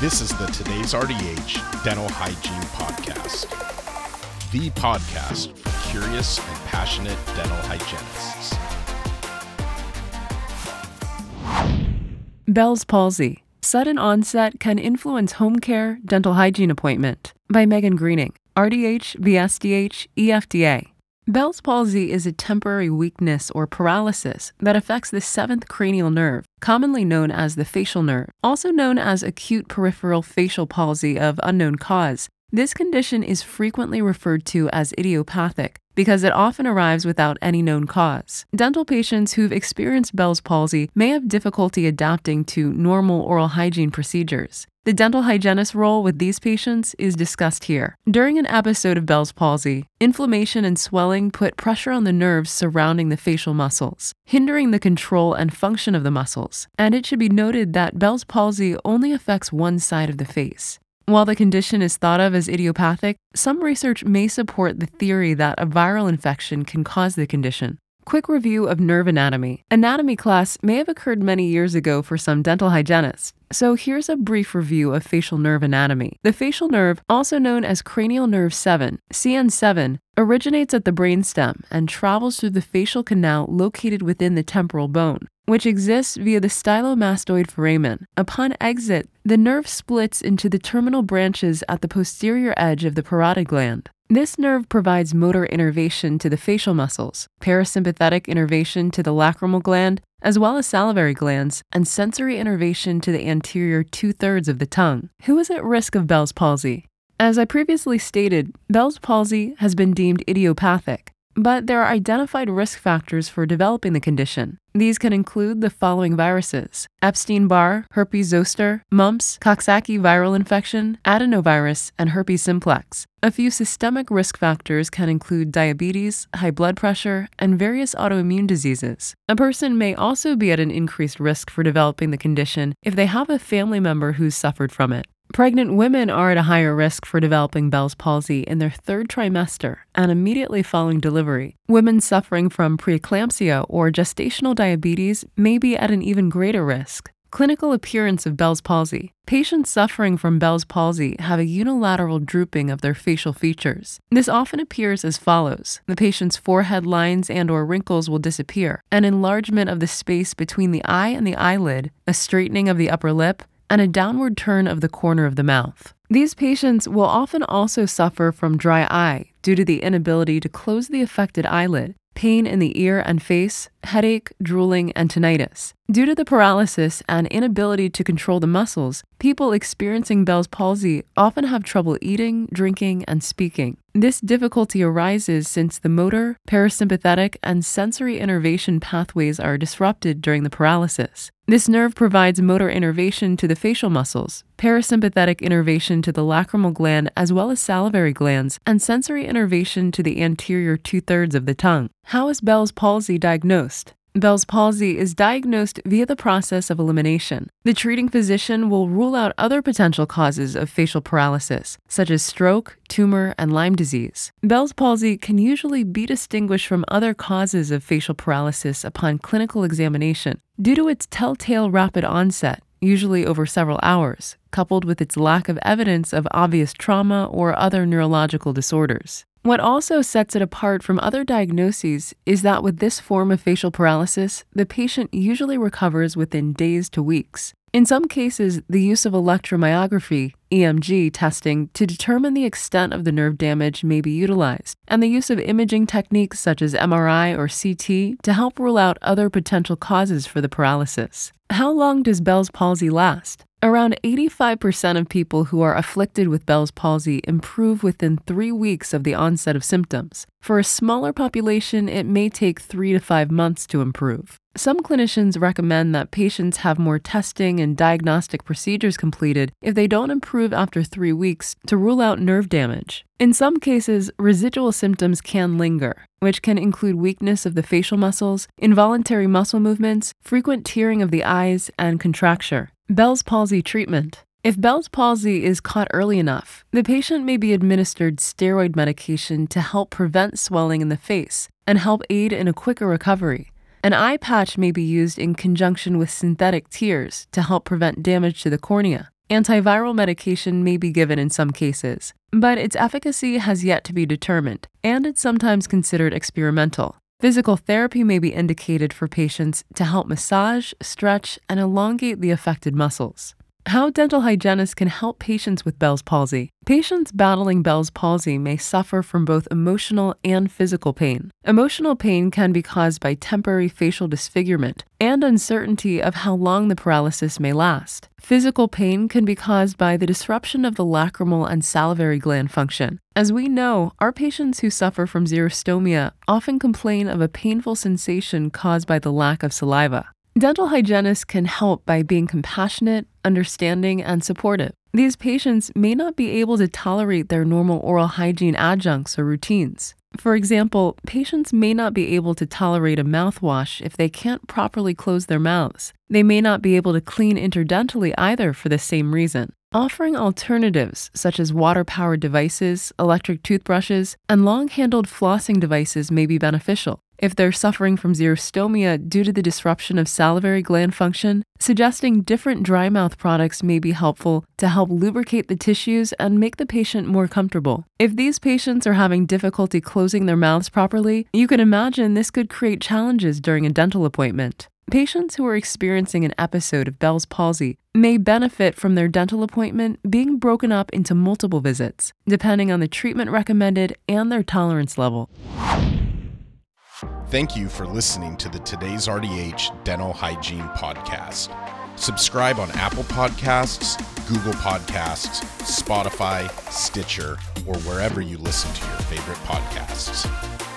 This is the Today's RDH Dental Hygiene Podcast, the podcast for curious and passionate dental hygienists. Bell's palsy. Sudden onset can influence home care dental hygiene appointment by Megan Greening, RDH, BSDH, EFDA. Bell's palsy is a temporary weakness or paralysis that affects the seventh cranial nerve, commonly known as the facial nerve, also known as acute peripheral facial palsy of unknown cause. This condition is frequently referred to as idiopathic because it often arrives without any known cause. Dental patients who've experienced Bell's palsy may have difficulty adapting to normal oral hygiene procedures. The dental hygienist role with these patients is discussed here. During an episode of Bell's palsy, inflammation and swelling put pressure on the nerves surrounding the facial muscles, hindering the control and function of the muscles. And it should be noted that Bell's palsy only affects one side of the face. While the condition is thought of as idiopathic, some research may support the theory that a viral infection can cause the condition. Quick review of nerve anatomy. Anatomy class may have occurred many years ago for some dental hygienists, so here's a brief review of facial nerve anatomy. The facial nerve, also known as cranial nerve 7, CN7, originates at the brainstem and travels through the facial canal located within the temporal bone, which exists via the stylomastoid foramen. Upon exit, the nerve splits into the terminal branches at the posterior edge of the parotid gland. This nerve provides motor innervation to the facial muscles, parasympathetic innervation to the lacrimal gland, as well as salivary glands, and sensory innervation to the anterior two thirds of the tongue. Who is at risk of Bell's palsy? As I previously stated, Bell's palsy has been deemed idiopathic, but there are identified risk factors for developing the condition. These can include the following viruses Epstein Barr, herpes zoster, mumps, Coxsackie viral infection, adenovirus, and herpes simplex. A few systemic risk factors can include diabetes, high blood pressure, and various autoimmune diseases. A person may also be at an increased risk for developing the condition if they have a family member who's suffered from it. Pregnant women are at a higher risk for developing Bell's palsy in their third trimester and immediately following delivery. Women suffering from preeclampsia or gestational diabetes may be at an even greater risk. Clinical appearance of Bell's palsy. Patients suffering from Bell's palsy have a unilateral drooping of their facial features. This often appears as follows. The patient's forehead lines and or wrinkles will disappear, an enlargement of the space between the eye and the eyelid, a straightening of the upper lip, and a downward turn of the corner of the mouth. These patients will often also suffer from dry eye due to the inability to close the affected eyelid, pain in the ear and face, headache, drooling, and tinnitus. Due to the paralysis and inability to control the muscles, people experiencing Bell's palsy often have trouble eating, drinking, and speaking. This difficulty arises since the motor, parasympathetic, and sensory innervation pathways are disrupted during the paralysis. This nerve provides motor innervation to the facial muscles, parasympathetic innervation to the lacrimal gland as well as salivary glands, and sensory innervation to the anterior two thirds of the tongue. How is Bell's palsy diagnosed? Bell's palsy is diagnosed via the process of elimination. The treating physician will rule out other potential causes of facial paralysis, such as stroke, tumor, and Lyme disease. Bell's palsy can usually be distinguished from other causes of facial paralysis upon clinical examination due to its telltale rapid onset, usually over several hours, coupled with its lack of evidence of obvious trauma or other neurological disorders. What also sets it apart from other diagnoses is that with this form of facial paralysis, the patient usually recovers within days to weeks. In some cases, the use of electromyography, EMG, testing to determine the extent of the nerve damage may be utilized, and the use of imaging techniques such as MRI or CT to help rule out other potential causes for the paralysis. How long does Bell's palsy last? Around 85% of people who are afflicted with Bell's palsy improve within three weeks of the onset of symptoms. For a smaller population, it may take three to five months to improve. Some clinicians recommend that patients have more testing and diagnostic procedures completed if they don't improve after three weeks to rule out nerve damage. In some cases, residual symptoms can linger, which can include weakness of the facial muscles, involuntary muscle movements, frequent tearing of the eyes, and contracture. Bell's palsy treatment. If Bell's palsy is caught early enough, the patient may be administered steroid medication to help prevent swelling in the face and help aid in a quicker recovery. An eye patch may be used in conjunction with synthetic tears to help prevent damage to the cornea. Antiviral medication may be given in some cases, but its efficacy has yet to be determined, and it's sometimes considered experimental. Physical therapy may be indicated for patients to help massage, stretch, and elongate the affected muscles. How dental hygienists can help patients with Bell's palsy. Patients battling Bell's palsy may suffer from both emotional and physical pain. Emotional pain can be caused by temporary facial disfigurement and uncertainty of how long the paralysis may last. Physical pain can be caused by the disruption of the lacrimal and salivary gland function. As we know, our patients who suffer from xerostomia often complain of a painful sensation caused by the lack of saliva. Dental hygienists can help by being compassionate, understanding, and supportive. These patients may not be able to tolerate their normal oral hygiene adjuncts or routines. For example, patients may not be able to tolerate a mouthwash if they can't properly close their mouths. They may not be able to clean interdentally either for the same reason. Offering alternatives such as water powered devices, electric toothbrushes, and long handled flossing devices may be beneficial. If they're suffering from xerostomia due to the disruption of salivary gland function, suggesting different dry mouth products may be helpful to help lubricate the tissues and make the patient more comfortable. If these patients are having difficulty closing their mouths properly, you can imagine this could create challenges during a dental appointment. Patients who are experiencing an episode of Bell's palsy may benefit from their dental appointment being broken up into multiple visits, depending on the treatment recommended and their tolerance level. Thank you for listening to the Today's RDH Dental Hygiene Podcast. Subscribe on Apple Podcasts, Google Podcasts, Spotify, Stitcher, or wherever you listen to your favorite podcasts.